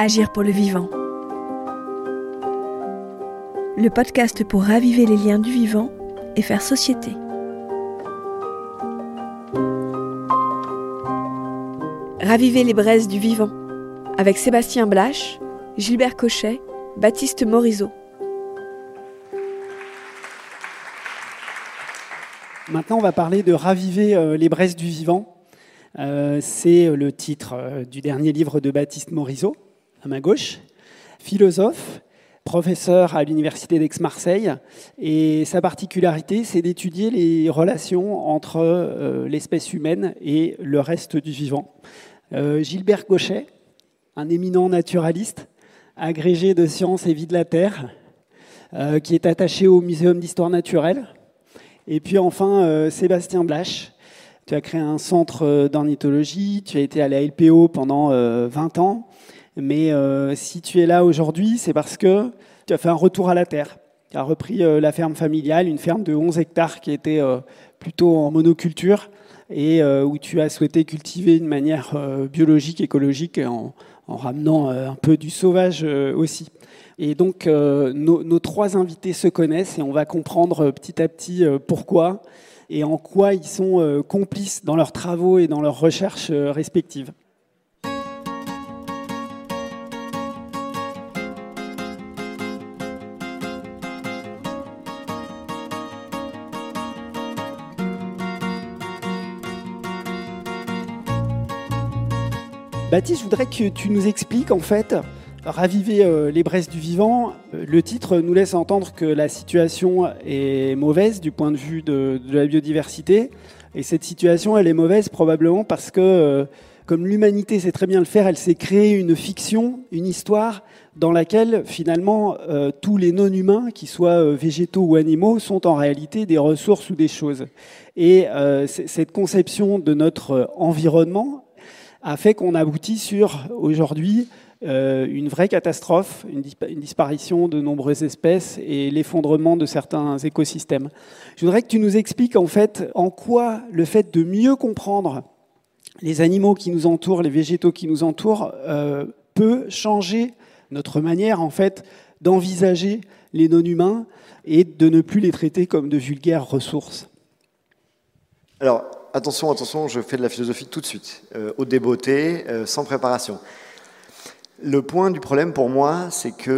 Agir pour le vivant. Le podcast pour raviver les liens du vivant et faire société. Raviver les braises du vivant avec Sébastien Blache, Gilbert Cochet, Baptiste Morisot. Maintenant, on va parler de raviver euh, les braises du vivant. Euh, c'est le titre euh, du dernier livre de Baptiste Morisot, à ma gauche, philosophe, professeur à l'Université d'Aix-Marseille. Et sa particularité, c'est d'étudier les relations entre l'espèce humaine et le reste du vivant. Gilbert Gauchet, un éminent naturaliste, agrégé de sciences et vie de la Terre, qui est attaché au Muséum d'histoire naturelle. Et puis enfin, Sébastien Blache, tu as créé un centre euh, d'ornithologie, tu as été à la LPO pendant 20 euh, ans, mais euh, si tu es là aujourd'hui, c'est parce que tu as fait un retour à la terre. Tu as repris la ferme familiale, une ferme de 11 hectares qui était plutôt en monoculture et où tu as souhaité cultiver de manière biologique, écologique, en, en ramenant un peu du sauvage aussi. Et donc, nos, trois invités se connaissent et on va comprendre petit à petit pourquoi et en quoi ils sont euh, complices dans leurs travaux et dans leurs recherches euh, respectives. Baptiste, je voudrais que tu nous expliques en fait Raviver euh, les braises du vivant, euh, le titre nous laisse entendre que la situation est mauvaise du point de vue de, la biodiversité. Et cette situation, elle est mauvaise probablement parce que, euh, comme l'humanité sait très bien le faire, elle s'est créée une fiction, une histoire dans laquelle finalement tous les non-humains, qu'ils soient végétaux ou animaux, sont en réalité des ressources ou des choses. Et cette conception de notre environnement a fait qu'on aboutit sur aujourd'hui euh, une vraie catastrophe, une, disparition de nombreuses espèces et l'effondrement de certains écosystèmes. Je voudrais que tu nous expliques en fait en quoi le fait de mieux comprendre les animaux qui nous entourent, les végétaux qui nous entourent, euh, peut changer notre manière en fait d'envisager les non-humains et de ne plus les traiter comme de vulgaires ressources. Alors, attention, attention, je fais de la philosophie tout de suite, euh, au débeauté, sans préparation. Le point du problème pour moi, c'est que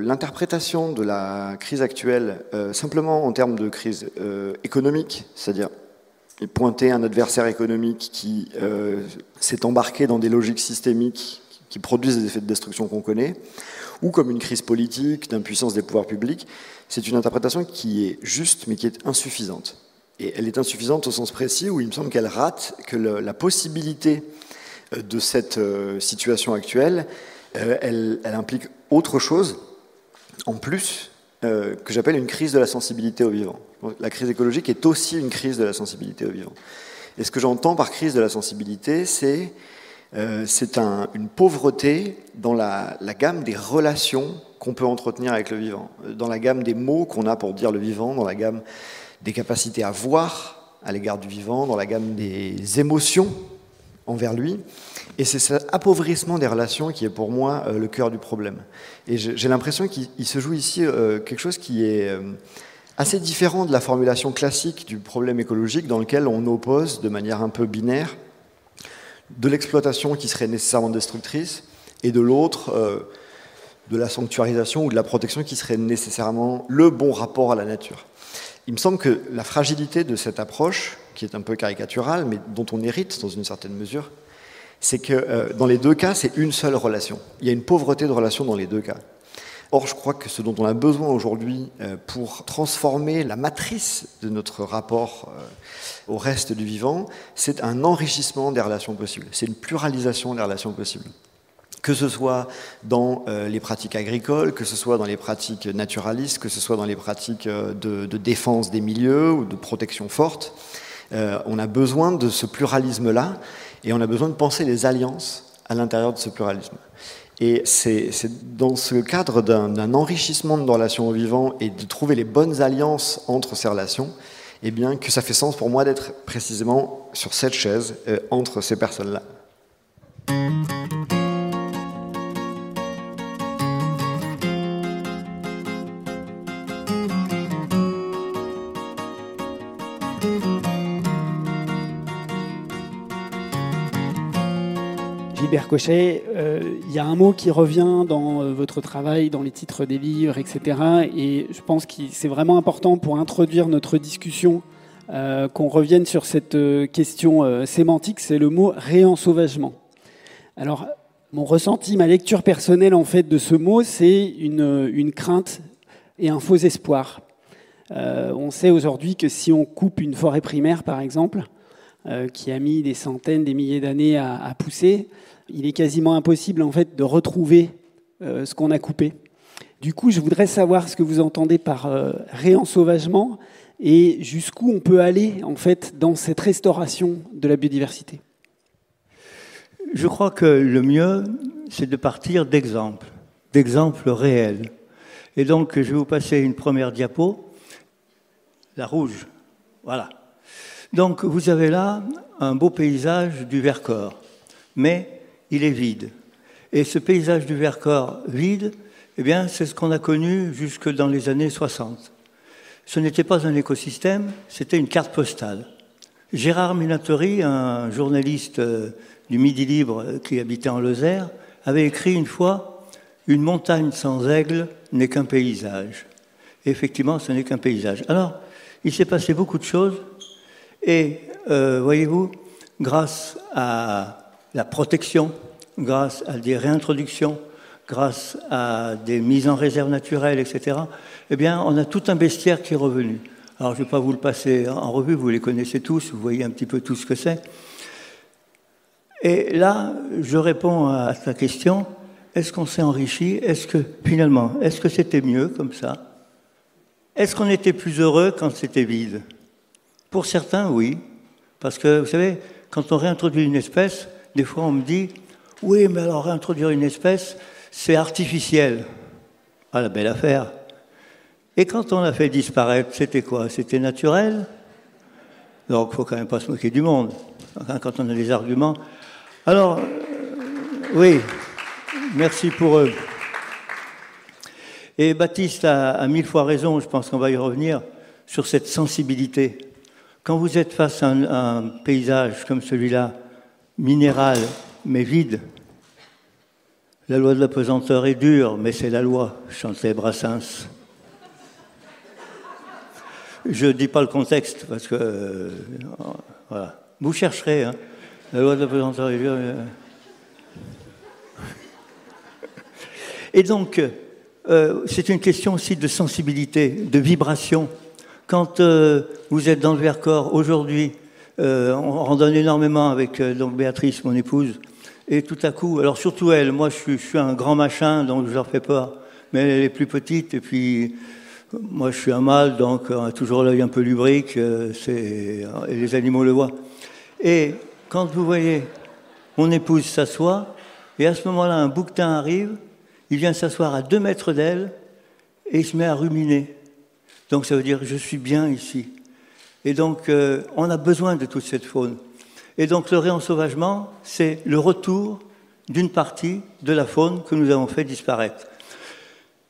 l'interprétation de la crise actuelle, euh, simplement en termes de crise euh, économique, c'est-à-dire pointer un adversaire économique qui euh, s'est embarqué dans des logiques systémiques qui produisent des effets de destruction qu'on connaît, ou comme une crise politique, d'impuissance des pouvoirs publics, c'est une interprétation qui est juste mais qui est insuffisante. Et elle est insuffisante au sens précis où il me semble qu'elle rate que la possibilité de cette situation actuelle, euh, elle, implique autre chose, en plus, euh, que j'appelle une crise de la sensibilité au vivant. La crise écologique est aussi une crise de la sensibilité au vivant. Et ce que j'entends par crise de la sensibilité, c'est euh, une pauvreté dans la gamme des relations qu'on peut entretenir avec le vivant, dans la gamme des mots qu'on a pour dire le vivant, dans la gamme des capacités à voir à l'égard du vivant, dans la gamme des émotions envers lui. Et c'est cet appauvrissement des relations qui est pour moi euh, le cœur du problème. Et j'ai l'impression qu'il se joue ici euh, quelque chose qui est euh, assez différent de la formulation classique du problème écologique dans lequel on oppose de manière un peu binaire de l'exploitation qui serait nécessairement destructrice et de l'autre de la sanctuarisation ou de la protection qui serait nécessairement le bon rapport à la nature. Il me semble que la fragilité de cette approche, qui est un peu caricaturale, mais dont on hérite dans une certaine mesure, c'est que euh, dans les deux cas, c'est une seule relation. Il y a une pauvreté de relation dans les deux cas. Or, je crois que ce dont on a besoin aujourd'hui euh, pour transformer la matrice de notre rapport euh, au reste du vivant, c'est un enrichissement des relations possibles, c'est une pluralisation des relations possibles. Que ce soit dans les pratiques agricoles, que ce soit dans les pratiques naturalistes, que ce soit dans les pratiques de, de défense des milieux ou de protection forte, on a besoin de ce pluralisme-là et on a besoin de penser les alliances à l'intérieur de ce pluralisme. Et c'est dans ce cadre d'un enrichissement de nos relations au vivant et de trouver les bonnes alliances entre ces relations, eh bien, que ça fait sens pour moi d'être précisément sur cette chaise euh, entre ces personnes-là. Gilbert Cochet, il y a un mot qui revient dans votre travail, dans les titres des livres, etc. Et je pense que c'est vraiment important pour introduire notre discussion qu'on revienne sur cette question sémantique, c'est le mot réensauvagement. Alors, mon ressenti, ma lecture personnelle en fait de ce mot, c'est une, une crainte et un faux espoir. Euh, on sait aujourd'hui que si on coupe une forêt primaire, par exemple, euh, qui a mis des centaines, des milliers d'années à, pousser, il est quasiment impossible en fait de retrouver euh, ce qu'on a coupé. Du coup, je voudrais savoir ce que vous entendez par réensauvagement et jusqu'où on peut aller en fait dans cette restauration de la biodiversité. Je crois que le mieux, c'est de partir d'exemples, d'exemples réels. Et donc, je vais vous passer une première diapo, la rouge. Voilà. Donc, vous avez là un beau paysage du Vercors, mais il est vide. Et ce paysage du Vercors vide, eh bien, c'est ce qu'on a connu jusque dans les années 60. Ce n'était pas un écosystème, c'était une carte postale. Gérard Minatori, un journaliste euh, du Midi Libre qui habitait en Lozère, avait écrit une fois Une montagne sans aigle n'est qu'un paysage. effectivement, ce n'est qu'un paysage. Alors, il s'est passé beaucoup de choses, et euh, voyez-vous, grâce à la protection, grâce à des réintroductions, grâce à des mises en réserve naturelles, etc., eh bien, on a tout un bestiaire qui est revenu. Alors, je ne vais pas vous le passer en revue, vous les connaissez tous, vous voyez un petit peu tout ce que c'est. Et là, je réponds à ta question, est-ce qu'on s'est enrichi? Est-ce que, finalement, est-ce que c'était mieux comme ça? Est-ce qu'on était plus heureux quand c'était vide? Pour certains, oui. Parce que, vous savez, quand on réintroduit une espèce, des fois on me dit, oui, mais alors réintroduire une espèce, c'est artificiel. Ah, la belle affaire. Et quand on l'a fait disparaître, c'était quoi? C'était naturel? Donc, il faut quand même pas se moquer du monde. Quand on a des arguments, alors, euh, oui, merci pour eux. Et Baptiste a, mille fois raison, je pense qu'on va y revenir, sur cette sensibilité. Quand vous êtes face à un, paysage comme celui-là, minéral, mais vide, la loi de la pesanteur est dure, mais c'est la loi, chantait Brassens. Je ne dis pas le contexte, parce que... Euh, voilà. Vous chercherez, hein. La loi de la euh. Et donc, euh, c'est une question aussi de sensibilité, de vibration. Quand euh, vous êtes dans le Vercors aujourd'hui, on randonne énormément avec donc Béatrice, mon épouse, et tout à coup, alors surtout elle, moi je suis, un grand machin, donc je leur fais peur, mais elle est plus petite, et puis moi je suis un mâle, donc on a toujours l'œil un peu lubrique, et les animaux le voient. Et quand vous voyez mon épouse s'assoit, et à ce moment-là, un bouquetin arrive, il vient s'asseoir à deux mètres d'elle, et il se met à ruminer. Donc ça veut dire je suis bien ici. Et donc euh, on a besoin de toute cette faune. Et donc le réensauvagement, c'est le retour d'une partie de la faune que nous avons fait disparaître.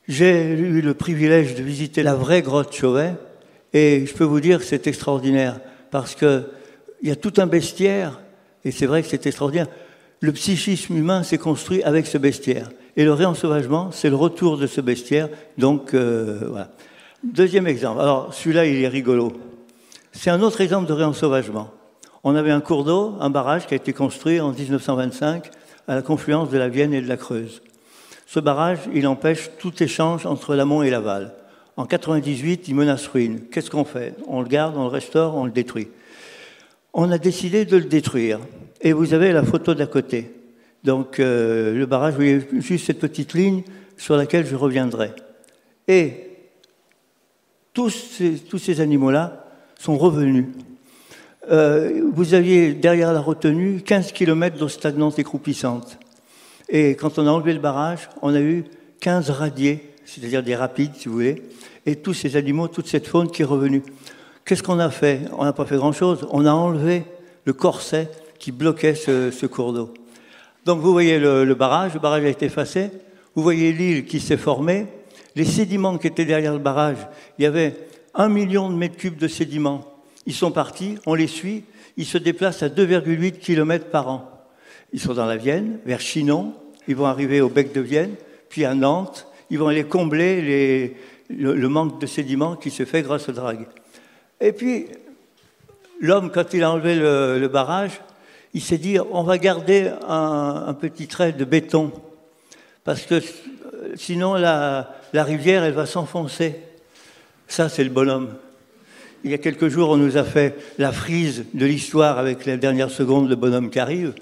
J'ai eu le privilège de visiter la vraie grotte Chauvet, et je peux vous dire que c'est extraordinaire, parce qu'il y a tout un bestiaire et c'est vrai que c'est extraordinaire. Le psychisme humain s'est construit avec ce bestiaire. Et le réensauvagement, c'est le retour de ce bestiaire. Donc, euh, voilà. Deuxième exemple. Alors, celui-là, il est rigolo. C'est un autre exemple de réensauvagement. On avait un cours d'eau, un barrage qui a été construit en 1925 à la confluence de la Vienne et de la Creuse. Ce barrage, il empêche tout échange entre l'amont et l'aval. En 98, il menace ruine. Qu'est-ce qu'on fait? On le garde, on le restaure, on le détruit on a décidé de le détruire. Et vous avez la photo d'à côté. Donc euh, le barrage, vous voyez juste cette petite ligne sur laquelle je reviendrai. Et tous ces, tous ces animaux-là sont revenus. Euh, vous aviez derrière la retenue 15 km d'eau stagnante et croupissante. Et quand on a enlevé le barrage, on a eu 15 radiers, c'est-à-dire des rapides, si vous voulez, et tous ces animaux, toute cette faune qui est revenue. Qu'est-ce qu'on a fait? On n'a pas fait grand-chose. On a enlevé le corset qui bloquait ce, cours d'eau. Donc vous voyez le, barrage, le barrage a été effacé. Vous voyez l'île qui s'est formée. Les sédiments qui étaient derrière le barrage, il y avait un million de mètres cubes de sédiments. Ils sont partis, on les suit, ils se déplacent à 2,8 km par an. ils sont dans la Vienne, vers Chinon, ils vont arriver au bec de Vienne, puis à Nantes, ils vont aller combler le, manque de sédiments qui se fait grâce aux dragues. Et puis, l'homme, quand il a enlevé le, barrage, il s'est dit on va garder un, petit trait de béton, parce que sinon la, la rivière, elle va s'enfoncer. Ça, c'est le bonhomme. Il y a quelques jours, on nous a fait la frise de l'histoire avec la dernière seconde, le bonhomme qui arrive.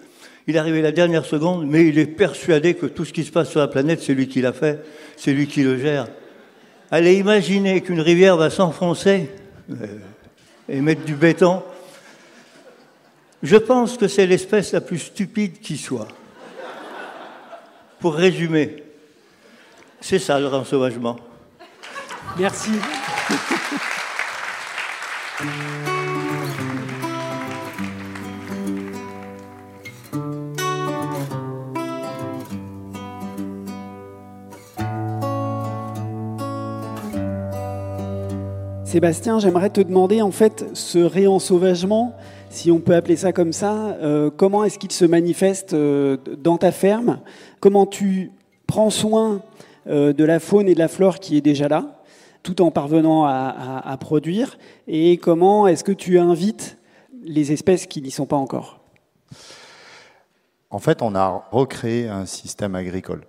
Il est arrivé la dernière seconde, mais il est persuadé que tout ce qui se passe sur la planète, c'est lui qui l'a fait, c'est lui qui le gère. Allez imaginer qu'une rivière va s'enfoncer euh, et mettre du béton. Je pense que c'est l'espèce la plus stupide qui soit. Pour résumer, c'est ça le rensauvagement. Merci. Sébastien, j'aimerais te demander en fait ce réensauvagement, si on peut appeler ça comme ça, euh, comment est-ce qu'il se manifeste euh, dans ta ferme? Comment tu prends soin euh, de la faune et de la flore qui est déjà là, tout en parvenant à produire Et comment est-ce que tu invites les espèces qui n'y sont pas encore? En fait, on a recréé un système agricole.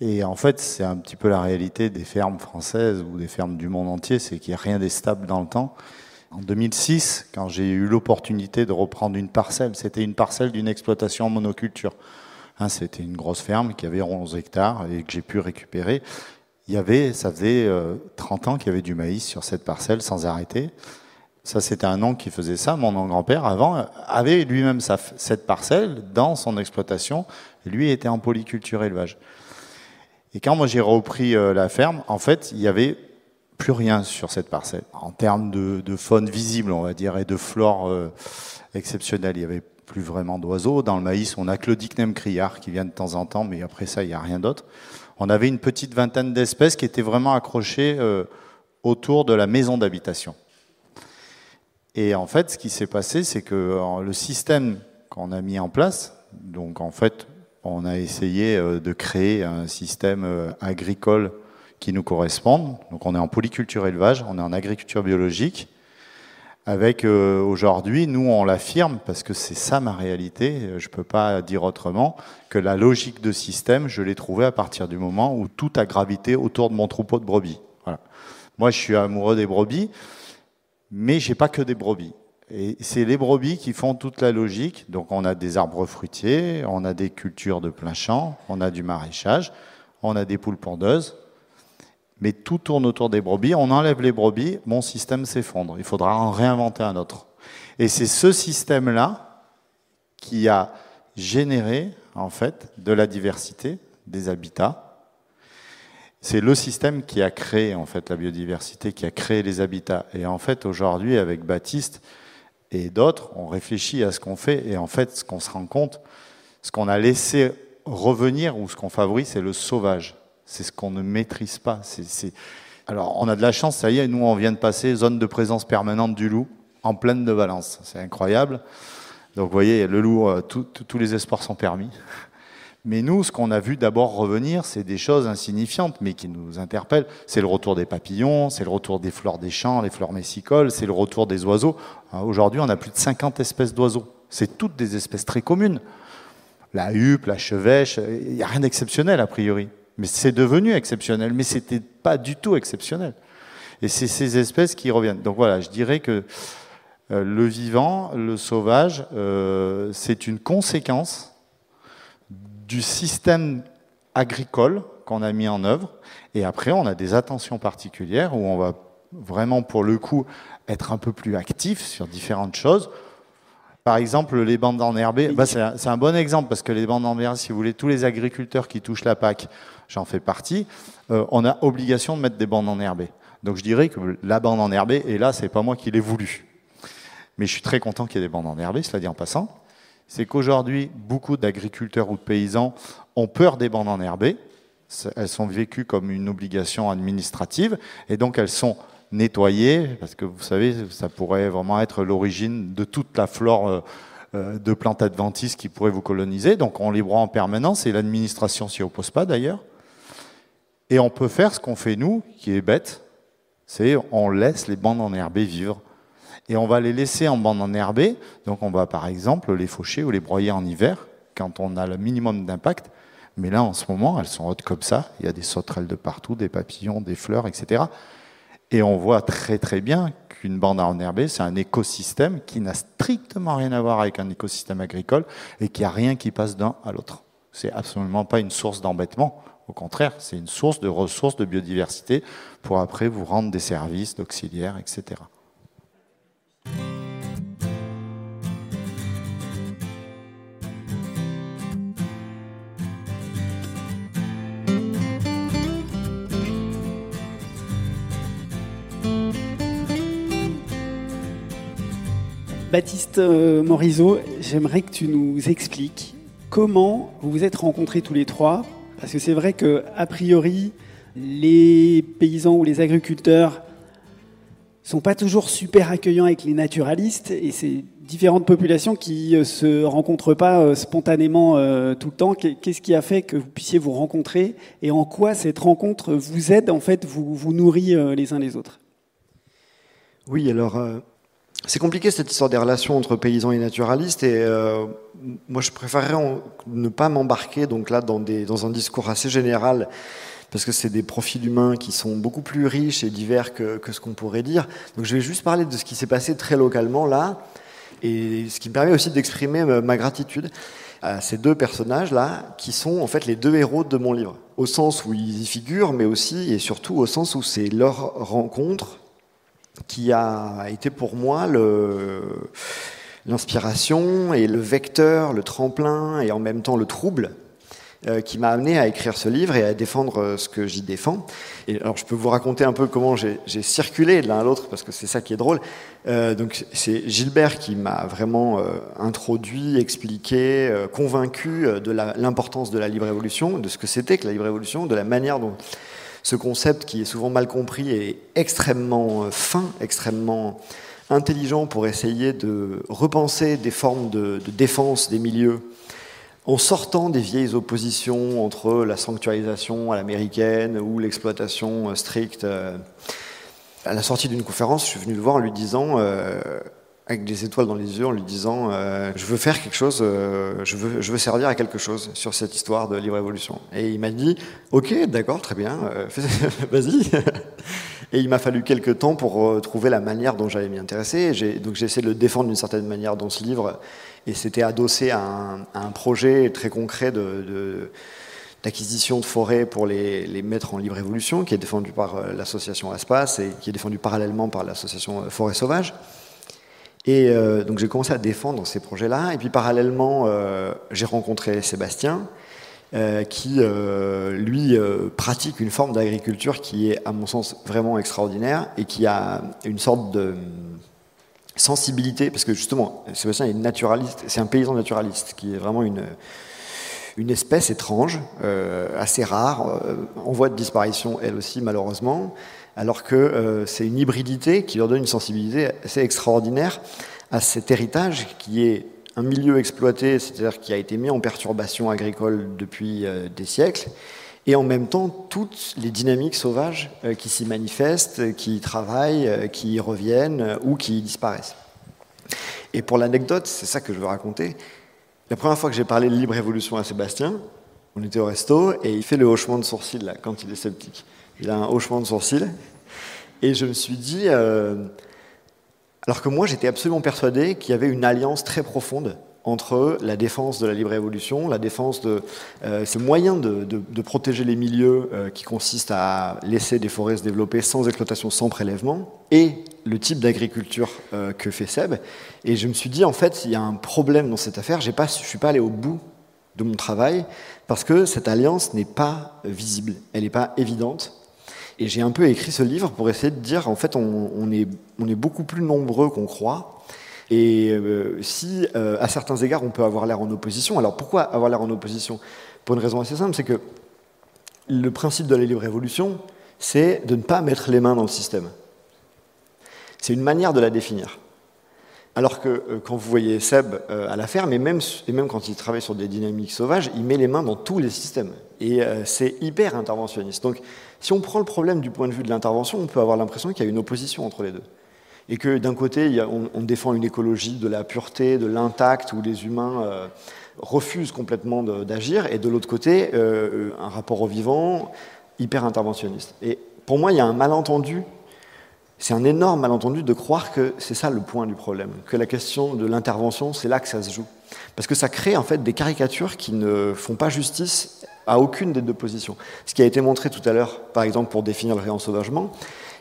Et en fait, c'est un petit peu la réalité des fermes françaises ou des fermes du monde entier, c'est qu'il n'y a rien de stable dans le temps. En 2006, quand j'ai eu l'opportunité de reprendre une parcelle, c'était une parcelle d'une exploitation en monoculture. Hein, c'était une grosse ferme qui avait 11 hectares et que j'ai pu récupérer. Il y avait, ça faisait 30 euh, ans qu'il y avait du maïs sur cette parcelle sans arrêter. Ça, c'était un oncle qui faisait ça. Mon grand-père, avant, avait lui-même cette parcelle dans son exploitation. lui était en polyculture élevage. Et quand moi j'ai repris euh, la ferme, en fait, il n'y avait plus rien sur cette parcelle. En termes de, faune visible, on va dire, et de flore euh, exceptionnelle, il n'y avait plus vraiment d'oiseaux. Dans le maïs, on a que le dicnem criard qui vient de temps en temps, mais après ça, il n'y a rien d'autre. On avait une petite vingtaine d'espèces qui étaient vraiment accrochées euh, autour de la maison d'habitation. Et en fait, ce qui s'est passé, c'est que le système qu'on a mis en place, donc en fait, on a essayé euh, de créer un système euh, agricole qui nous corresponde. Donc on est en polyculture élevage, on est en agriculture biologique. Avec euh, aujourd'hui, nous on l'affirme parce que c'est ça ma réalité, je ne peux pas dire autrement, que la logique de système, je l'ai trouvée à partir du moment où tout a gravité autour de mon troupeau de brebis. Moi je suis amoureux des brebis, mais j'ai pas que des brebis. Et c'est les brebis qui font toute la logique. Donc on a des arbres fruitiers, on a des cultures de plein champ, on a du maraîchage, on a des poules pondeuses. Mais tout tourne autour des brebis. On enlève les brebis, mon système s'effondre. Il faudra en réinventer un autre. Et c'est ce système-là qui a généré, en fait, de la diversité des habitats. C'est le système qui a créé, en fait, la biodiversité, qui a créé les habitats. Et en fait, aujourd'hui, avec Baptiste, et d'autres, on réfléchit à ce qu'on fait et en fait, ce qu'on se rend compte, ce qu'on a laissé revenir ou ce qu'on favorise, c'est le sauvage. C'est ce qu'on ne maîtrise pas. Alors, on a de la chance, ça y est, nous, on vient de passer zone de présence permanente du loup en pleine de Valence. C'est incroyable. Donc, vous voyez, le loup, euh, tous les espoirs sont permis. Mais nous, ce qu'on a vu d'abord revenir, c'est des choses insignifiantes, mais qui nous interpellent. C'est le retour des papillons, c'est le retour des fleurs des champs, les fleurs messicoles, c'est le retour des oiseaux. Hein, aujourd'hui, on a plus de 50 espèces d'oiseaux. C'est toutes des espèces très communes. La huppe, la chevêche, il n'y a rien d'exceptionnel a priori. Mais c'est devenu exceptionnel, mais ce n'était pas du tout exceptionnel. Et c'est ces espèces qui reviennent. Donc voilà, je dirais que euh, le vivant, le sauvage, euh, c'est une conséquence du système agricole qu'on a mis en œuvre. Et après, on a des attentions particulières où on va vraiment, pour le coup, être un peu plus actif sur différentes choses. Par exemple, les bandes enherbées, bah c'est un, bon exemple parce que les bandes enherbées, si vous voulez, tous les agriculteurs qui touchent la PAC, j'en fais partie, euh, on a obligation de mettre des bandes enherbées. Donc je dirais que la bande enherbée, et là, c'est pas moi qui l'ai voulu. Mais je suis très content qu'il y ait des bandes enherbées, cela dit en passant c'est qu'aujourd'hui, beaucoup d'agriculteurs ou de paysans ont peur des bandes enherbées. Elles sont vécues comme une obligation administrative et donc elles sont nettoyées parce que vous savez, ça pourrait vraiment être l'origine de toute la flore euh, euh, de plantes adventices qui pourraient vous coloniser. Donc on les broie en permanence et l'administration s'y oppose pas d'ailleurs. Et on peut faire ce qu'on fait nous, qui est bête, c'est on laisse les bandes enherbées vivre. Et on va les laisser en bandes enherbées, donc on va par exemple les faucher ou les broyer en hiver, quand on a le minimum d'impact. Mais là, en ce moment, elles sont hautes comme ça. Il y a des sauterelles de partout, des papillons, des fleurs, etc. Et on voit très très bien qu'une bande enherbée, c'est un écosystème qui n'a strictement rien à voir avec un écosystème agricole et qui a rien qui passe d'un à l'autre. C'est absolument pas une source d'embêtement. Au contraire, c'est une source de ressources de biodiversité pour après vous rendre des services d'auxiliaires, etc. Baptiste euh, Morisot, j'aimerais que tu nous expliques comment vous vous êtes rencontrés tous les trois. Parce que c'est vrai que, a priori, les paysans ou les agriculteurs sont pas toujours super accueillants avec les naturalistes et c'est différentes populations qui ne euh, se rencontrent pas euh, spontanément tout le temps. Qu'est-ce qui a fait que vous puissiez vous rencontrer et en quoi cette rencontre vous aide, en fait, vous, vous nourrit les uns les autres? Oui, alors c'est compliqué cette histoire des relations entre paysans et naturalistes et euh, moi je préférerais ne pas m'embarquer donc là dans, des, dans un discours assez général parce que c'est des profils humains qui sont beaucoup plus riches et divers que, que ce qu'on pourrait dire. Donc je vais juste parler de ce qui s'est passé très localement là et ce qui me permet aussi d'exprimer ma gratitude à ces deux personnages-là, qui sont en fait les deux héros de mon livre, au sens où ils y figurent, mais aussi et surtout au sens où c'est leur rencontre qui a été pour moi l'inspiration et le vecteur, le tremplin et en même temps le trouble euh, qui m'a amené à écrire ce livre et à défendre euh, ce que j'y défends. Alors je peux vous raconter un peu comment j'ai circulé de l'un à l'autre parce que c'est ça qui est drôle. Euh, donc c'est Gilbert qui m'a vraiment introduit, expliqué, convaincu de l'importance de la libre évolution, de ce que c'était que la libre évolution, de la manière dont ce concept qui est souvent mal compris est extrêmement euh, fin, extrêmement intelligent pour essayer de repenser des formes de, défense des milieux en sortant des vieilles oppositions entre la sanctuarisation à l'américaine ou l'exploitation euh, stricte. Euh, à la sortie d'une conférence, je suis venu le voir en lui disant avec des étoiles dans les yeux en lui disant euh, je veux faire quelque chose, euh, je, veux, servir à quelque chose sur cette histoire de libre évolution. Et il m'a dit ok, d'accord, très bien, euh, vas-y. Et il m'a fallu quelques temps pour trouver la manière dont j'allais m'y intéresser. Donc j'ai essayé de le défendre d'une certaine manière dans ce livre. Et c'était adossé à un, projet très concret de, de forêts pour les, les, mettre en libre évolution, qui est défendu par l'association Espace et qui est défendu parallèlement par l'association Forêt Sauvage. Et euh, donc j'ai commencé à défendre ces projets-là. Et puis parallèlement, euh, j'ai rencontré Sébastien, euh, qui lui pratique une forme d'agriculture qui est, à mon sens, vraiment extraordinaire et qui a une sorte de sensibilité, parce que justement, Sébastien est naturaliste, c'est un paysan naturaliste qui est vraiment une, une espèce étrange, assez rare, en voie de disparition elle aussi malheureusement, alors que euh, c'est une hybridité qui leur donne une sensibilité assez extraordinaire à cet héritage qui est un milieu exploité, c'est-à-dire qui a été mis en perturbation agricole depuis euh, des siècles, et en même temps toutes les dynamiques sauvages euh, qui s'y manifestent, qui y travaillent, qui y reviennent ou qui y disparaissent. Et pour l'anecdote, c'est ça que je veux raconter. La première fois que j'ai parlé de libre évolution à Sébastien, on était au resto et il fait le hochement de sourcil quand il est sceptique il a un hochement de sourcil. Et je me suis dit, euh, alors que moi j'étais absolument persuadé qu'il y avait une alliance très profonde entre la défense de la libre évolution, la défense de euh, ce moyen de, protéger les milieux euh, qui consiste à laisser des forêts se développer sans exploitation, sans prélèvement, et le type d'agriculture que fait Seb. Et je me suis dit, en fait, il y a un problème dans cette affaire, je ne suis pas allé au bout de mon travail, parce que cette alliance n'est pas visible, elle n'est pas évidente, et j'ai un peu écrit ce livre pour essayer de dire, en fait, on, est, beaucoup plus nombreux qu'on croit. Et euh, si, euh, à certains égards, on peut avoir l'air en opposition, alors pourquoi avoir l'air en opposition? Pour une raison assez simple, c'est que le principe de la libre évolution, c'est de ne pas mettre les mains dans le système. C'est une manière de la définir. Alors que euh, quand vous voyez Seb à la ferme, et même, et même quand il travaille sur des dynamiques sauvages, il met les mains dans tous les systèmes. Et c'est hyper interventionniste. Donc, si on prend le problème du point de vue de l'intervention, on peut avoir l'impression qu'il y a une opposition entre les deux. Et que d'un côté, on, défend une écologie de la pureté, de l'intact, où les humains euh, refusent complètement d'agir, et de l'autre côté, euh, un rapport au vivant hyper interventionniste. Et pour moi, il y a un malentendu c'est un énorme malentendu de croire que c'est ça le point du problème, que la question de l'intervention, c'est là que ça se joue. Parce que ça crée en fait des caricatures qui ne font pas justice à aucune des deux positions. Ce qui a été montré tout à l'heure, par exemple, pour définir le réensauvagement,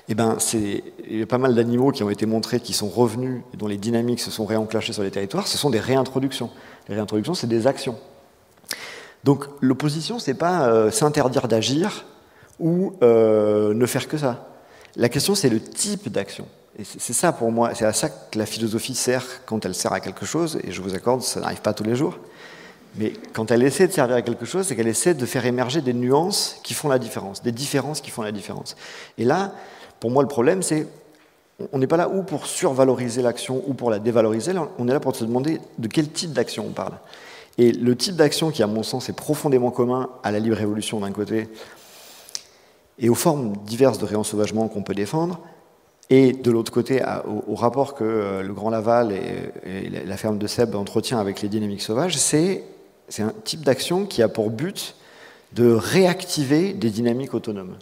eh ben, il y a pas mal d'animaux qui ont été montrés, qui sont revenus, et dont les dynamiques se sont réenclenchées sur les territoires, ce sont des réintroductions. Les réintroductions, c'est des actions. Donc l'opposition, c'est pas euh, s'interdire d'agir ou euh, ne faire que ça. La question, c'est le type d'action. C'est ça pour moi, c'est à ça que la philosophie sert quand elle sert à quelque chose, et je vous accorde, ça n'arrive pas tous les jours. Mais quand elle essaie de servir à quelque chose, c'est qu'elle essaie de faire émerger des nuances qui font la différence, des différences qui font la différence. Et là, pour moi, le problème, c'est on n'est pas là ou pour survaloriser l'action ou pour la dévaloriser, on est là pour se demander de quel type d'action on parle. Et le type d'action qui, à mon sens, est profondément commun à la libre évolution d'un côté, et aux formes diverses de réensauvagement qu'on peut défendre, et de l'autre côté au, rapport que euh, le Grand Laval et, la ferme de Seb entretient avec les dynamiques sauvages, c'est un type d'action qui a pour but de réactiver des dynamiques autonomes.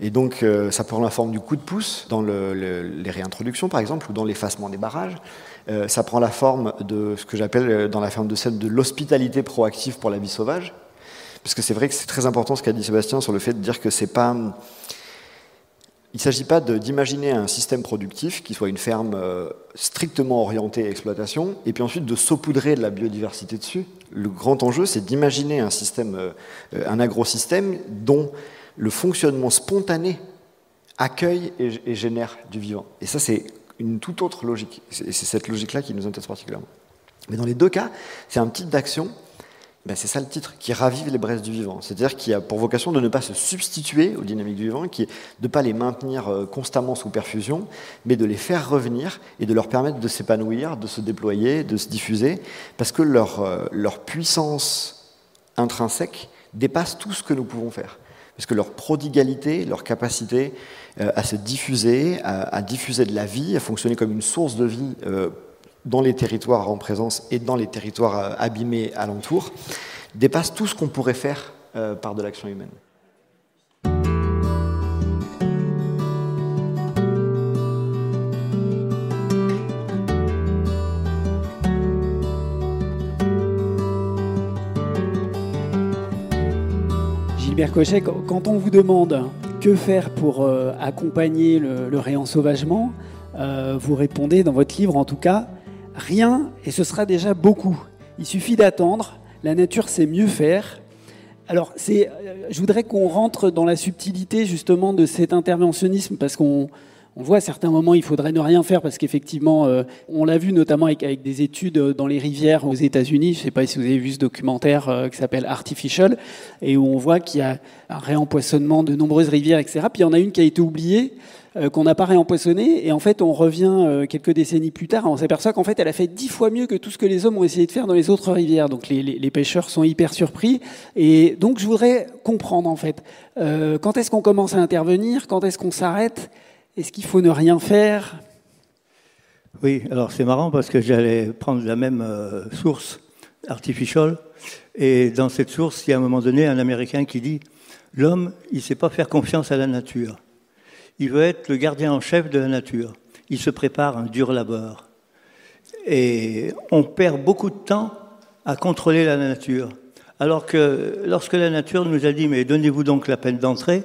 Et donc, euh, ça prend la forme du coup de pouce dans le, le, les réintroductions, par exemple, ou dans l'effacement des barrages. Euh, ça prend la forme de ce que j'appelle dans la ferme de Seb de l'hospitalité proactive pour la vie sauvage. Parce que c'est vrai que c'est très important ce qu'a dit Sébastien sur le fait de dire que c'est pas. Il ne s'agit pas d'imaginer un système productif qui soit une ferme euh, strictement orientée à exploitation, et puis ensuite de saupoudrer de la biodiversité dessus. Le grand enjeu, c'est d'imaginer un système, euh, un agrosystème dont le fonctionnement spontané accueille et, et génère du vivant. Et ça, c'est une toute autre logique. Et c'est cette logique-là qui nous intéresse particulièrement. Mais dans les deux cas, c'est un type d'action ben c'est ça le titre, qui ravive les braises du vivant. C'est-à-dire qui a pour vocation de ne pas se substituer aux dynamiques du vivant, qui de ne pas les maintenir euh, constamment sous perfusion, mais de les faire revenir et de leur permettre de s'épanouir, de se déployer, de se diffuser, parce que leur, euh, leur puissance intrinsèque dépasse tout ce que nous pouvons faire. Parce que leur prodigalité, leur capacité euh, à se diffuser, à, diffuser de la vie, à fonctionner comme une source de vie dans les territoires en présence et dans les territoires abîmés alentour, dépasse tout ce qu'on pourrait faire euh, par de l'action humaine. Gilbert Cochet, quand on vous demande que faire pour euh, accompagner le, réensauvagement, euh, vous répondez dans votre livre en tout cas, rien et ce sera déjà beaucoup. Il suffit d'attendre, la nature sait mieux faire. Alors, c'est, je voudrais qu'on rentre dans la subtilité justement de cet interventionnisme parce qu'on on voit à certains moments il faudrait ne rien faire parce qu'effectivement, euh, on l'a vu notamment avec, des études dans les rivières aux États-Unis. Je ne sais pas si vous avez vu ce documentaire euh, qui s'appelle Artificial et où on voit qu'il y a un réempoisonnement de nombreuses rivières, etc. Puis il y en a une qui a été oubliée euh, qu'on n'a pas réempoisonné. Et en fait, on revient euh, quelques décennies plus tard, on s'aperçoit qu'en fait, elle a fait dix fois mieux que tout ce que les hommes ont essayé de faire dans les autres rivières. Donc les, les, pêcheurs sont hyper surpris. Et donc, je voudrais comprendre, en fait, euh, quand est-ce qu'on commence à intervenir? Quand est-ce qu'on s'arrête? Est-ce qu'il faut ne rien faire? Oui, alors c'est marrant parce que j'allais prendre la même euh, source, Artificial, et dans cette source, il y a à un moment donné un Américain qui dit L'homme, il ne sait pas faire confiance à la nature. Il veut être le gardien en chef de la nature. Il se prépare un dur labeur. Et on perd beaucoup de temps à contrôler la nature. Alors que lorsque la nature nous a dit, mais donnez-vous donc la peine d'entrer,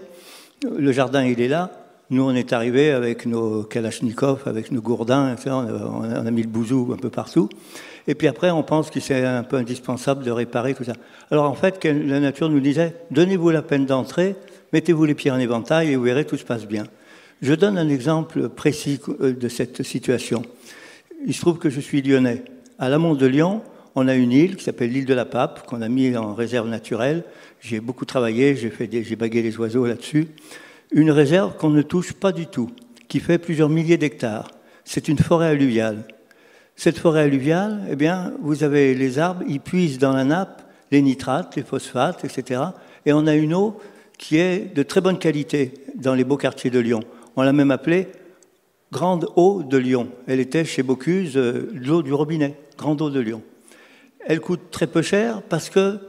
le jardin, il est là. Nous, on est arrivés avec nos kalachnikovs, avec nos gourdins, etc. On a mis le bouzou un peu partout. Et puis après, on pense que c'est un peu indispensable de réparer tout ça. Alors en fait, la nature nous disait, donnez-vous la peine d'entrer, mettez-vous les pieds en éventail et vous verrez, tout se passe bien. Je donne un exemple précis de cette situation. Il se trouve que je suis lyonnais. À l'amont de Lyon, on a une île qui s'appelle l'île de la Pape, qu'on a mis en réserve naturelle. J'ai beaucoup travaillé, j'ai bagué les oiseaux là-dessus. Une réserve qu'on ne touche pas du tout, qui fait plusieurs milliers d'hectares. C'est une forêt alluviale. Cette forêt alluviale, eh bien, vous avez les arbres, ils puisent dans la nappe les nitrates, les phosphates, etc. Et on a une eau qui est de très bonne qualité dans les beaux quartiers de Lyon. On l'a même appelée Grande eau de Lyon. Elle était chez Bocuse, euh, l'eau du robinet, Grande eau de Lyon. Elle coûte très peu cher parce que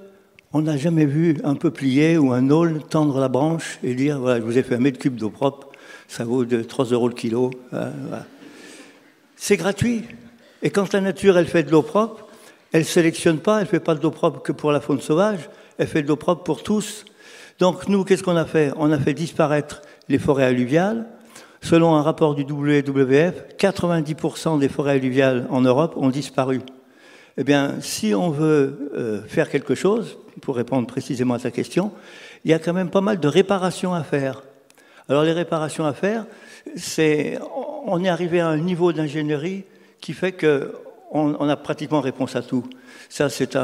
on n'a jamais vu un peuplier ou un aule tendre la branche et dire voilà, je vous ai fait un mètre cube d'eau propre, ça vaut de 3 euros le kilo. Euh, C'est gratuit. Et quand la nature, elle fait de l'eau propre, elle ne sélectionne pas, elle ne fait pas de l'eau propre que pour la faune sauvage, elle fait de l'eau propre pour tous. Donc nous, qu'est-ce qu'on a fait? On a fait disparaître les forêts alluviales. Selon un rapport du WWF, 90% des forêts alluviales en Europe ont disparu. Eh bien, si on veut euh, faire quelque chose, pour répondre précisément à ta question, il y a quand même pas mal de réparations à faire. Alors les réparations à faire, c'est on est arrivé à un niveau d'ingénierie qui fait que on, a pratiquement réponse à tout. Ça, c'est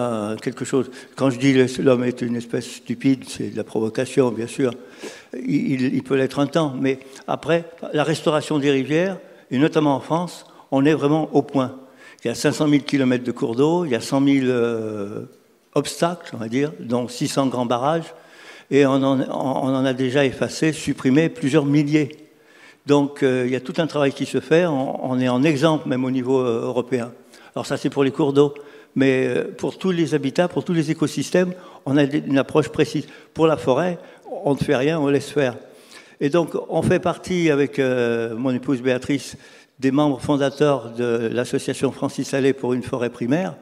quelque chose. Quand je dis l'homme est une espèce stupide, c'est de la provocation, bien sûr. Il, peut l'être un temps, mais après, la restauration des rivières, et notamment en France, on est vraiment au point. Il y a 500 000 km de cours d'eau, il y a 100 000 euh, obstacles, on va dire, dont 600 grands barrages, et on en, a déjà effacé, supprimé plusieurs milliers. Donc euh, il y a tout un travail qui se fait, on, est en exemple même au niveau euh, européen. Alors ça c'est pour les cours d'eau, mais euh, pour tous les habitats, pour tous les écosystèmes, on a une approche précise. Pour la forêt, on ne fait rien, on laisse faire. Et donc on fait partie avec mon épouse Béatrice des membres fondateurs de l'association Francis Allais pour une forêt primaire.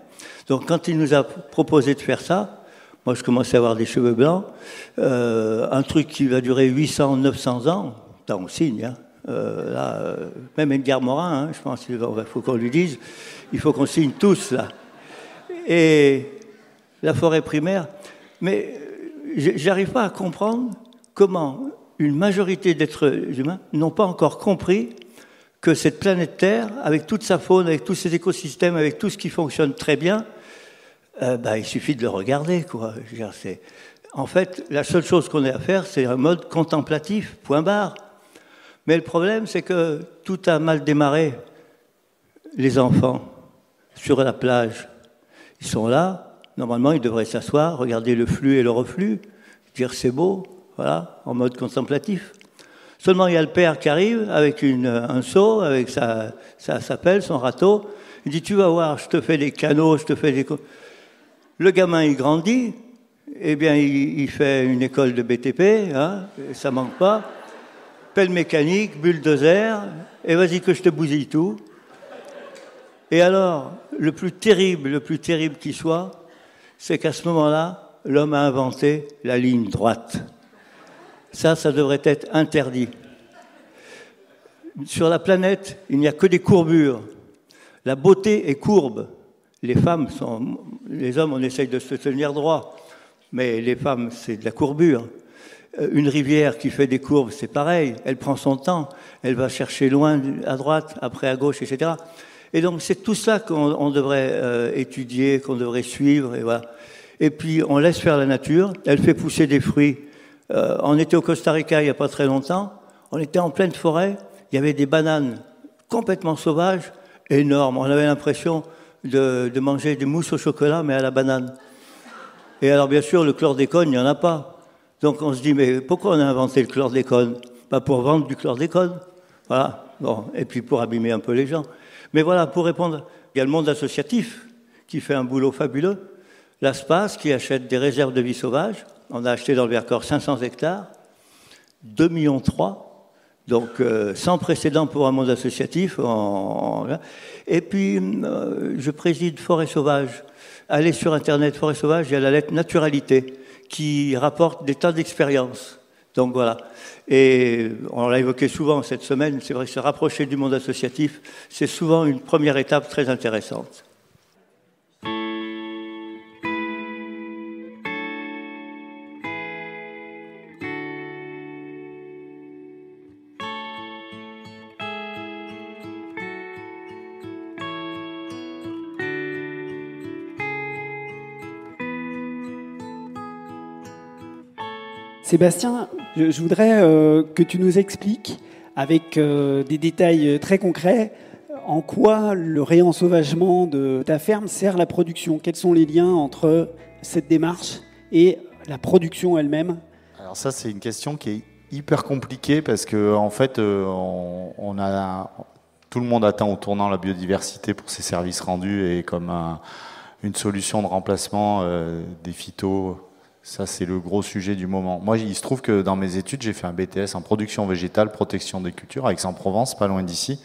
Donc quand il nous a proposé de faire ça, moi je commençais à avoir des cheveux blancs, un truc qui va durer 800, 900 ans, on signe, hein. Euh, là, euh, même Edgar Morin, hein, je pense qu'il faut qu'on lui dise, il faut qu'on signe tous là. Et la forêt primaire, mais euh, j'arrive pas à comprendre comment une majorité d'êtres humains n'ont pas encore compris que cette planète Terre, avec toute sa faune, avec tous ses écosystèmes, avec tout ce qui fonctionne très bien, bah, il suffit de le regarder. Quoi. en fait, la seule chose qu'on ait à faire, c'est un mode contemplatif, point barre. Mais le problème, c'est que tout a mal démarré. Les enfants, sur la plage, ils sont là. Normalement, ils devraient s'asseoir, regarder le flux et le reflux, dire c'est beau, voilà, en mode contemplatif. Seulement, il y a le père qui arrive avec un seau, avec sa, sa, pelle, son râteau. Il dit Tu vas voir, je te fais des canaux, je te fais des. Le gamin, il grandit. Eh bien, il, fait une école de BTP, hein, ça manque pas pelle mécanique, bulldozer, et vas-y que je te bousille tout. Et alors, le plus terrible, le plus terrible qui soit, c'est qu'à ce moment-là, l'homme a inventé la ligne droite. Ça, ça devrait être interdit. Sur la planète, il n'y a que des courbures. La beauté est courbe. Les femmes les hommes, on essaye de se tenir droit, mais les femmes, c'est de la courbure. Euh, une rivière qui fait des courbes, c'est pareil, elle prend son temps, elle va chercher loin à droite, après à gauche, etc. Et donc c'est tout ça qu'on devrait euh, étudier, qu'on devrait suivre, et puis on laisse faire la nature, elle fait pousser des fruits. Euh, on était au Costa Rica il n'y a pas très longtemps, on était en pleine forêt, il y avait des bananes complètement sauvages, énormes. On avait l'impression de, de manger des mousses au chocolat, mais à la banane. Et alors bien sûr, le chlordécone, il n'y en a pas. Donc on se dit, mais pourquoi on a inventé le chlordécone? Pas pour vendre du chlordécone. Voilà. Bon, et puis pour abîmer un peu les gens. Mais voilà, pour répondre, il y a le monde associatif qui fait un boulot fabuleux. L'ASPAS qui achète des réserves de vie sauvage. On a acheté dans le Vercors 500 hectares, 2 millions 3, donc euh, sans précédent pour un monde associatif. Et puis, euh, je préside Forêt Sauvage. Allez sur Internet, Forêt Sauvage, il y a la lettre Naturalité qui rapporte des tas d'expériences. Donc voilà. Et on l'a évoqué souvent cette semaine, c'est vrai se rapprocher du monde associatif, c'est souvent une première étape très intéressante. Sébastien, je, voudrais euh, que tu nous expliques avec euh, des détails très concrets en quoi le réensauvagement de ta ferme sert la production Quels sont les liens entre cette démarche et la production elle-même? Alors ça, c'est une question qui est hyper compliquée parce que en fait, euh, on, a tout le monde attend au tournant la biodiversité pour ses services rendus et comme une solution de remplacement euh, des phytos. Ça, c'est le gros sujet du moment. Moi, il se trouve que dans mes études, j'ai fait un BTS en production végétale, protection des cultures, avec Aix-en-Provence, pas loin d'ici.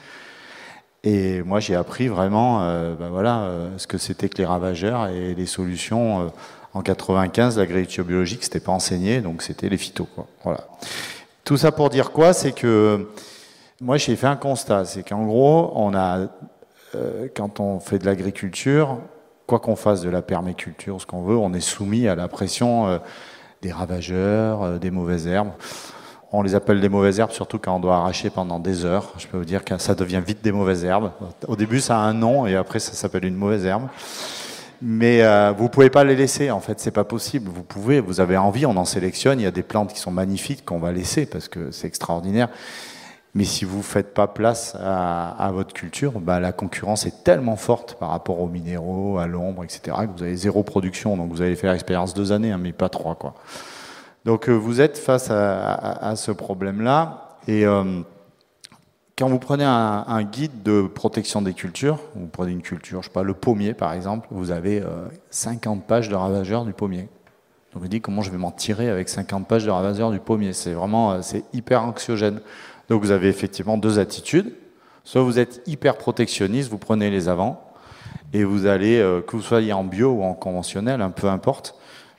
Et moi, j'ai appris vraiment euh, ben voilà, euh, ce que c'était que les ravageurs et les solutions. Euh, en 95, l'agriculture biologique, c'était pas enseigné, donc c'était les phytos. Voilà. Tout ça pour dire quoi? C'est que moi, j'ai fait un constat, c'est qu'en gros, on a, quand on fait de l'agriculture, quoi qu'on fasse de la permaculture, ce qu'on veut, on est soumis à la pression des ravageurs, des mauvaises herbes. On les appelle des mauvaises herbes, surtout quand on doit arracher pendant des heures. Je peux vous dire que ça devient vite des mauvaises herbes. Au début, ça a un nom et après, ça s'appelle une mauvaise herbe. Mais euh, vous pouvez pas les laisser, en fait, c'est pas possible. Vous pouvez, vous avez envie, on en sélectionne. Il y a des plantes qui sont magnifiques qu'on va laisser parce que c'est extraordinaire. Mais si vous faites pas place à, votre culture, bah, la concurrence est tellement forte par rapport aux minéraux, à l'ombre, etc., que vous avez zéro production. Donc vous allez faire l'expérience deux années, hein, mais pas trois, quoi. Donc euh, vous êtes face à, ce problème-là. Et euh, quand vous prenez un, guide de protection des cultures, vous prenez une culture, je sais pas, le pommier par exemple, vous avez 50 euh, pages de ravageurs du pommier. Donc vous dites comment je vais m'en tirer avec 50 pages de ravageurs du pommier? C'est vraiment, c'est hyper anxiogène. Donc vous avez effectivement deux attitudes. Soit vous êtes hyper protectionniste, vous prenez les avants, et vous allez, que vous soyez en bio ou en conventionnel, un hein, peu importe,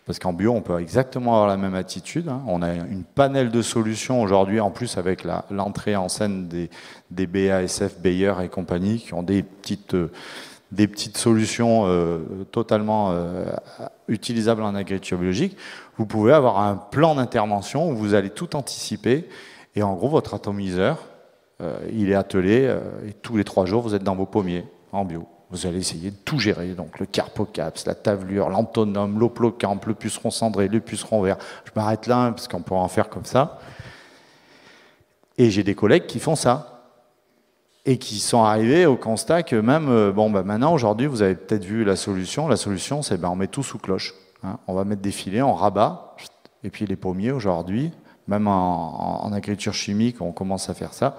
parce qu'en bio, on peut exactement avoir la même attitude. Hein. On a une panel de solutions aujourd'hui, en plus avec l'entrée en scène des, BASF, Bayer et compagnie, qui ont des petites, euh, des petites solutions euh, totalement euh, utilisables en agriculture biologique. Vous pouvez avoir un plan d'intervention où vous allez tout anticiper. Et en gros, votre atomiseur, il est attelé, et tous les trois jours, vous êtes dans vos pommiers en bio. Vous allez essayer de tout gérer, donc le carpocaps, la tavelure, l'antonome, l'oplocamp, le puceron cendré, le puceron vert. Je m'arrête là hein, parce qu'on pourra en faire comme ça. Et j'ai des collègues qui font ça et qui sont arrivés au constat que même, euh, bon, bah maintenant, aujourd'hui, vous avez peut-être vu la solution. La solution, c'est ben, on met tout sous cloche. Hein. On va mettre des filets, on rabat. Et puis les pommiers, aujourd'hui, même en, agriculture chimique, on commence à faire ça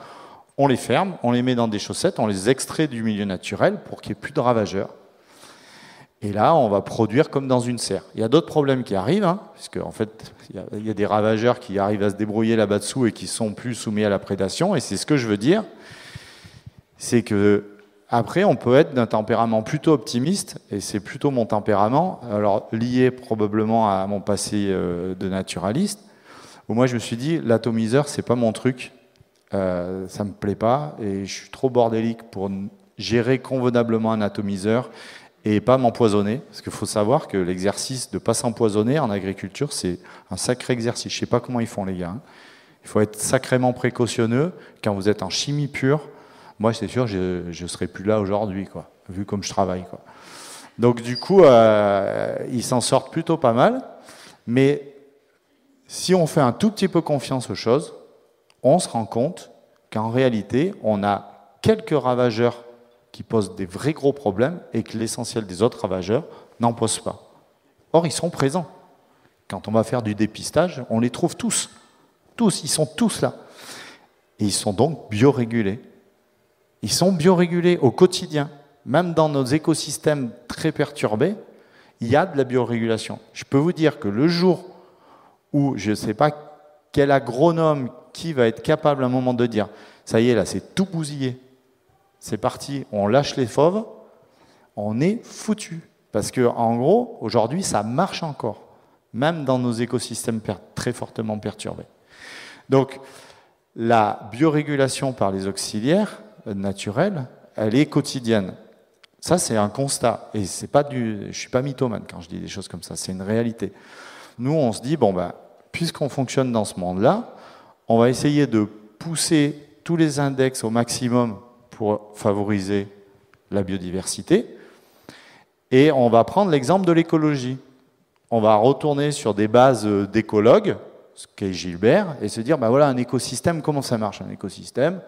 on les ferme, on les met dans des chaussettes, on les extrait du milieu naturel pour qu'il n'y ait plus de ravageurs. Et là, on va produire comme dans une serre. Il y a d'autres problèmes qui arrivent, hein, puisque fait, il y, a, des ravageurs qui arrivent à se débrouiller là-bas dessous et qui sont plus soumis à la prédation. Et c'est ce que je veux dire, c'est que après, on peut être d'un tempérament plutôt optimiste, et c'est plutôt mon tempérament, alors lié probablement à mon passé euh, de naturaliste, moi je me suis dit, l'atomiseur, c'est pas mon truc, euh, ça me plaît pas et je suis trop bordélique pour gérer convenablement un atomiseur et pas m'empoisonner. Parce qu'il faut savoir que l'exercice de pas s'empoisonner en agriculture, c'est un sacré exercice. Je sais pas comment ils font les gars. Hein. Il faut être sacrément précautionneux quand vous êtes en chimie pure. Moi, c'est sûr, je ne serais plus là aujourd'hui, vu comme je travaille. Donc du coup, euh, ils s'en sortent plutôt pas mal. Mais si on fait un tout petit peu confiance aux choses, on se rend compte qu'en réalité, on a quelques ravageurs qui posent des vrais gros problèmes et que l'essentiel des autres ravageurs n'en posent pas. Or, ils sont présents. Quand on va faire du dépistage, on les trouve tous. Tous, ils sont tous là. Et ils sont donc biorégulés. Ils sont biorégulés au quotidien. Même dans nos écosystèmes très perturbés, il y a de la biorégulation. Je peux vous dire que le jour où je ne sais pas quel agronome qui va être capable à un moment de dire ça y est, là, c'est tout bousillé, c'est parti, on lâche les fauves, on est foutu. Parce que, en gros, aujourd'hui, ça marche encore, même dans nos écosystèmes très fortement perturbés. Donc, la biorégulation par les auxiliaires naturels, elle est quotidienne. Ça, c'est un constat. Et pas du, je suis pas mythomane quand je dis des choses comme ça. C'est une réalité. Nous, on se dit, bon, ben, puisqu'on fonctionne dans ce monde-là, on va essayer de pousser tous les index au maximum pour favoriser la biodiversité. Et on va prendre l'exemple de l'écologie. On va retourner sur des bases d'écologues, ce qu'est Gilbert, et se dire, ben voilà, un écosystème, comment ça marche Un écosystème,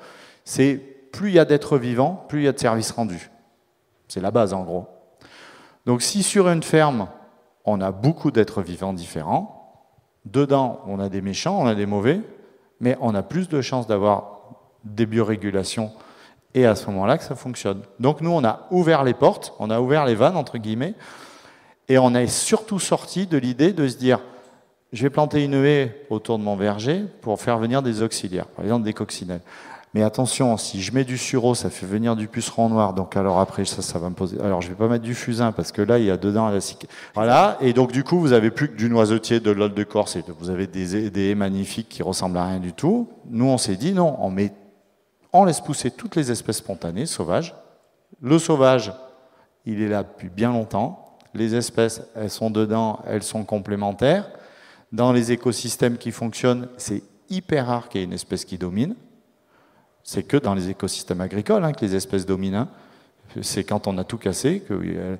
c'est plus il y a d'êtres vivants, plus il y a de services rendus. C'est la base en gros. Donc si sur une ferme, on a beaucoup d'êtres vivants différents, dedans on a des méchants, on a des mauvais, mais on a plus de chances d'avoir des biorégulations et à ce moment-là que ça fonctionne. Donc nous, on a ouvert les portes, on a ouvert les vannes, entre guillemets, et on est surtout sorti de l'idée de se dire, je vais planter une haie autour de mon verger pour faire venir des auxiliaires, par exemple des coccinelles. Mais attention, si je mets du sureau, ça fait venir du puceron noir. Donc alors après, ça, ça va me poser. Alors je vais pas mettre du fusain parce que là, il y a dedans la Voilà. Et donc du coup, vous avez plus que du noisetier, de l'ol de Corse et vous avez des, des magnifiques qui ressemblent à rien du tout. Nous, on s'est dit non, on met, on laisse pousser toutes les espèces spontanées, sauvages. Le sauvage, il est là depuis bien longtemps. Les espèces, elles sont dedans, elles sont complémentaires. Dans les écosystèmes qui fonctionnent, c'est hyper rare qu'il y ait une espèce qui domine. C'est que dans les écosystèmes agricoles hein, que les espèces dominent. C'est quand on a tout cassé. Euh,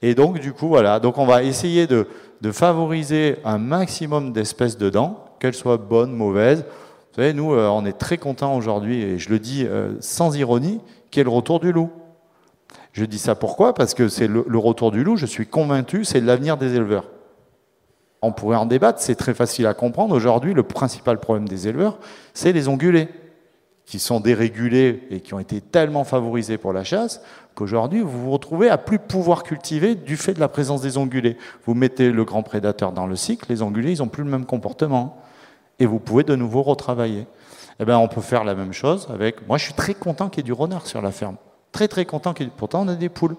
et donc, du coup, voilà. Donc, on va essayer de, favoriser un maximum d'espèces dedans, qu'elles soient bonnes, mauvaises. Vous savez, nous, euh, on est très contents aujourd'hui, et je le dis euh, sans ironie, ait le retour du loup. Je dis ça pourquoi? Parce que c'est le, retour du loup, je suis convaincu, c'est l'avenir des éleveurs. On pourrait en débattre, c'est très facile à comprendre. Aujourd'hui, le principal problème des éleveurs, c'est les ongulés qui sont dérégulés et qui ont été tellement favorisés pour la chasse qu'aujourd'hui vous vous retrouvez à plus pouvoir cultiver du fait de la présence des ongulés. Vous mettez le grand prédateur dans le cycle, les ongulés ils n'ont plus le même comportement et vous pouvez de nouveau retravailler. Eh bien, on peut faire la même chose avec. Moi, je suis très content qu'il y ait du renard sur la ferme. Très très content qu'il y ait. Pourtant, on a des poules.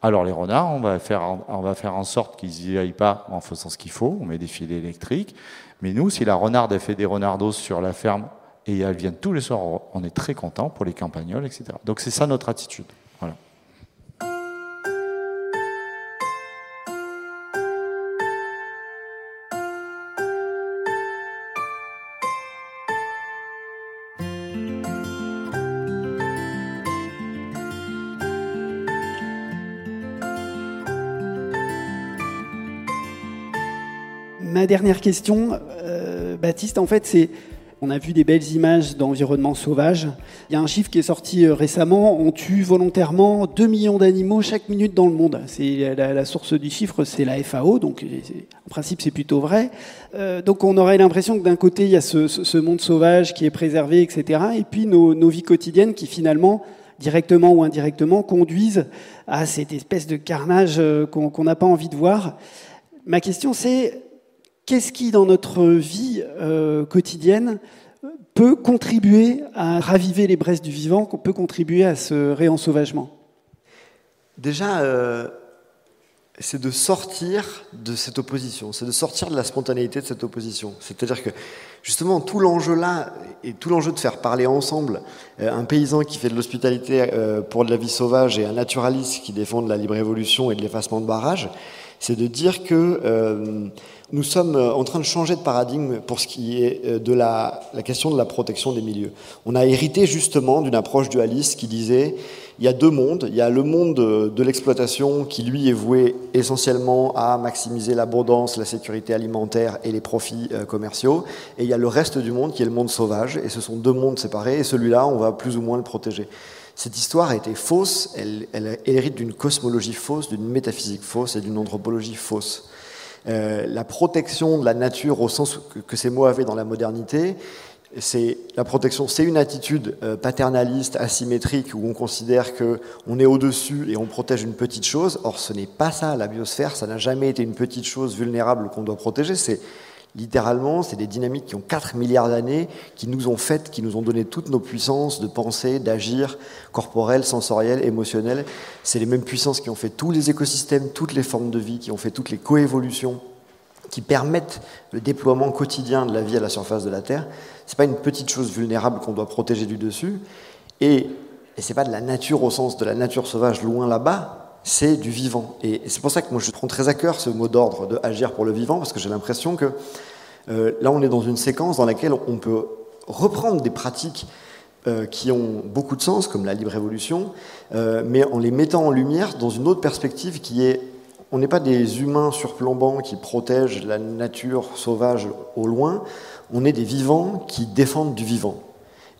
Alors les renards, on va faire, on va faire en sorte qu'ils n'y aillent pas en faisant ce qu'il faut. On met des filets électriques. Mais nous, si la renarde a fait des renardos sur la ferme et elles viennent tous les soirs. On est très content pour les campagnols, etc. Donc c'est ça notre attitude. Voilà. Ma dernière question, euh, Baptiste, en fait, c'est on a vu des belles images d'environnement sauvage. Il y a un chiffre qui est sorti euh, récemment. On tue volontairement 2 millions d'animaux chaque minute dans le monde. C'est la, source du chiffre, c'est la FAO. Donc, en principe, c'est plutôt vrai. Euh, donc, on aurait l'impression que d'un côté, il y a ce, monde sauvage qui est préservé, etc. Et puis, nos, vies quotidiennes qui finalement directement ou indirectement, conduisent à cette espèce de carnage euh, qu'on n'a pas envie de voir. Ma question, c'est qu'est-ce qui, dans notre vie euh, quotidienne, peut contribuer à raviver les braises du vivant, peut contribuer à ce réensauvagement? Déjà, euh, c'est de sortir de cette opposition, c'est de sortir de la spontanéité de cette opposition. C'est-à-dire que justement tout l'enjeu là et tout l'enjeu de faire parler ensemble euh, un paysan qui fait de l'hospitalité pour de la vie sauvage et un naturaliste qui défend de la libre évolution et de l'effacement de barrages, c'est de dire que nous sommes euh, en train de changer de paradigme pour ce qui est euh, de la, question de la protection des milieux. On a hérité justement d'une approche dualiste qui disait il y a deux mondes. Il y a le monde de, l'exploitation qui, lui, est voué essentiellement à maximiser l'abondance, la sécurité alimentaire et les profits euh, commerciaux. Et il y a le reste du monde qui est le monde sauvage. Et ce sont deux mondes séparés. Et celui-là, on va plus ou moins le protéger. Cette histoire a été fausse. Elle hérite d'une cosmologie fausse, d'une métaphysique fausse et d'une anthropologie fausse. Euh, la protection de la nature au sens que, ces mots avaient dans la modernité, c'est la protection, c'est une attitude euh, paternaliste, asymétrique, où on considère que on est au-dessus et on protège une petite chose. Or, ce n'est pas ça. La biosphère, ça n'a jamais été une petite chose vulnérable qu'on doit protéger. C'est littéralement, c'est des dynamiques qui ont 4 milliards d'années, qui nous ont fait, qui nous ont donné toutes nos puissances de penser, d'agir, corporelles, sensorielles, émotionnelles. C'est les mêmes puissances qui ont fait tous les écosystèmes, toutes les formes de vie, qui ont fait toutes les coévolutions, qui permettent le déploiement quotidien de la vie à la surface de la Terre. C'est pas une petite chose vulnérable qu'on doit protéger du dessus. Et, et c'est pas de la nature au sens de la nature sauvage loin là-bas, c'est du vivant. Et c'est pour ça que moi je prends très à cœur ce mot d'ordre de agir pour le vivant, parce que j'ai l'impression que euh, là on est dans une séquence dans laquelle on peut reprendre des pratiques euh, qui ont beaucoup de sens, comme la libre évolution, euh, mais en les mettant en lumière dans une autre perspective qui est on n'est pas des humains surplombants qui protègent la nature sauvage au loin, on est des vivants qui défendent du vivant.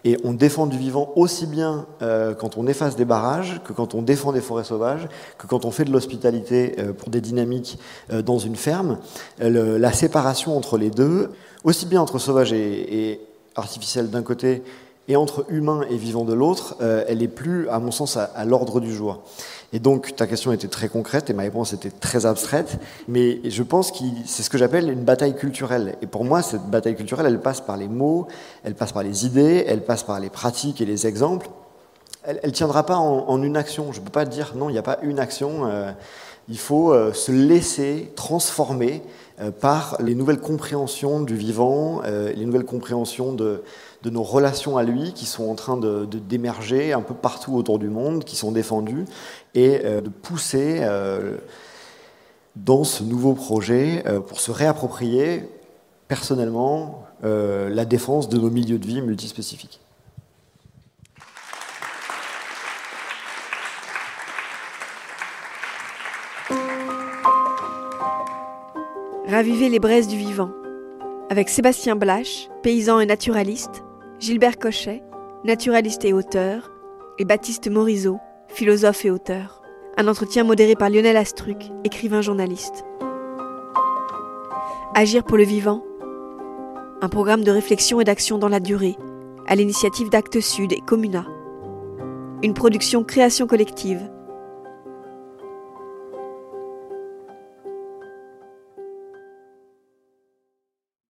Et on défend du vivant aussi bien euh, quand on efface des barrages que quand on défend des forêts sauvages, que quand on fait de l'hospitalité euh, pour des dynamiques euh, dans une ferme. la séparation entre les deux, aussi bien entre sauvage et, et artificiel d'un côté et entre humain et vivant de l'autre, elle est plus, à mon sens, à l'ordre du jour. Et donc, ta question était très concrète et ma réponse était très abstraite, mais je pense que c'est ce que j'appelle une bataille culturelle. Et pour moi, cette bataille culturelle, elle passe par les mots, elle passe par les idées, elle passe par les pratiques et les exemples. Elle ne tiendra pas en, une action. Je ne peux pas dire non, il n'y a pas une action. Euh, il faut euh, se laisser transformer euh, par les nouvelles compréhensions du vivant, les nouvelles compréhensions de, de nos relations à lui qui sont en train de, d'émerger un peu partout autour du monde, qui sont défendues, et euh, de pousser euh, dans ce nouveau projet euh, pour se réapproprier personnellement la défense de nos milieux de vie multispécifiques. Raviver les braises du vivant avec Sébastien Blache, paysan et naturaliste, Gilbert Cochet, naturaliste et auteur, et Baptiste Morisot, philosophe et auteur. Un entretien modéré par Lionel Astruc, écrivain journaliste. Agir pour le vivant. Un programme de réflexion et d'action dans la durée, à l'initiative d'Actes Sud et Comuna. Une production création collective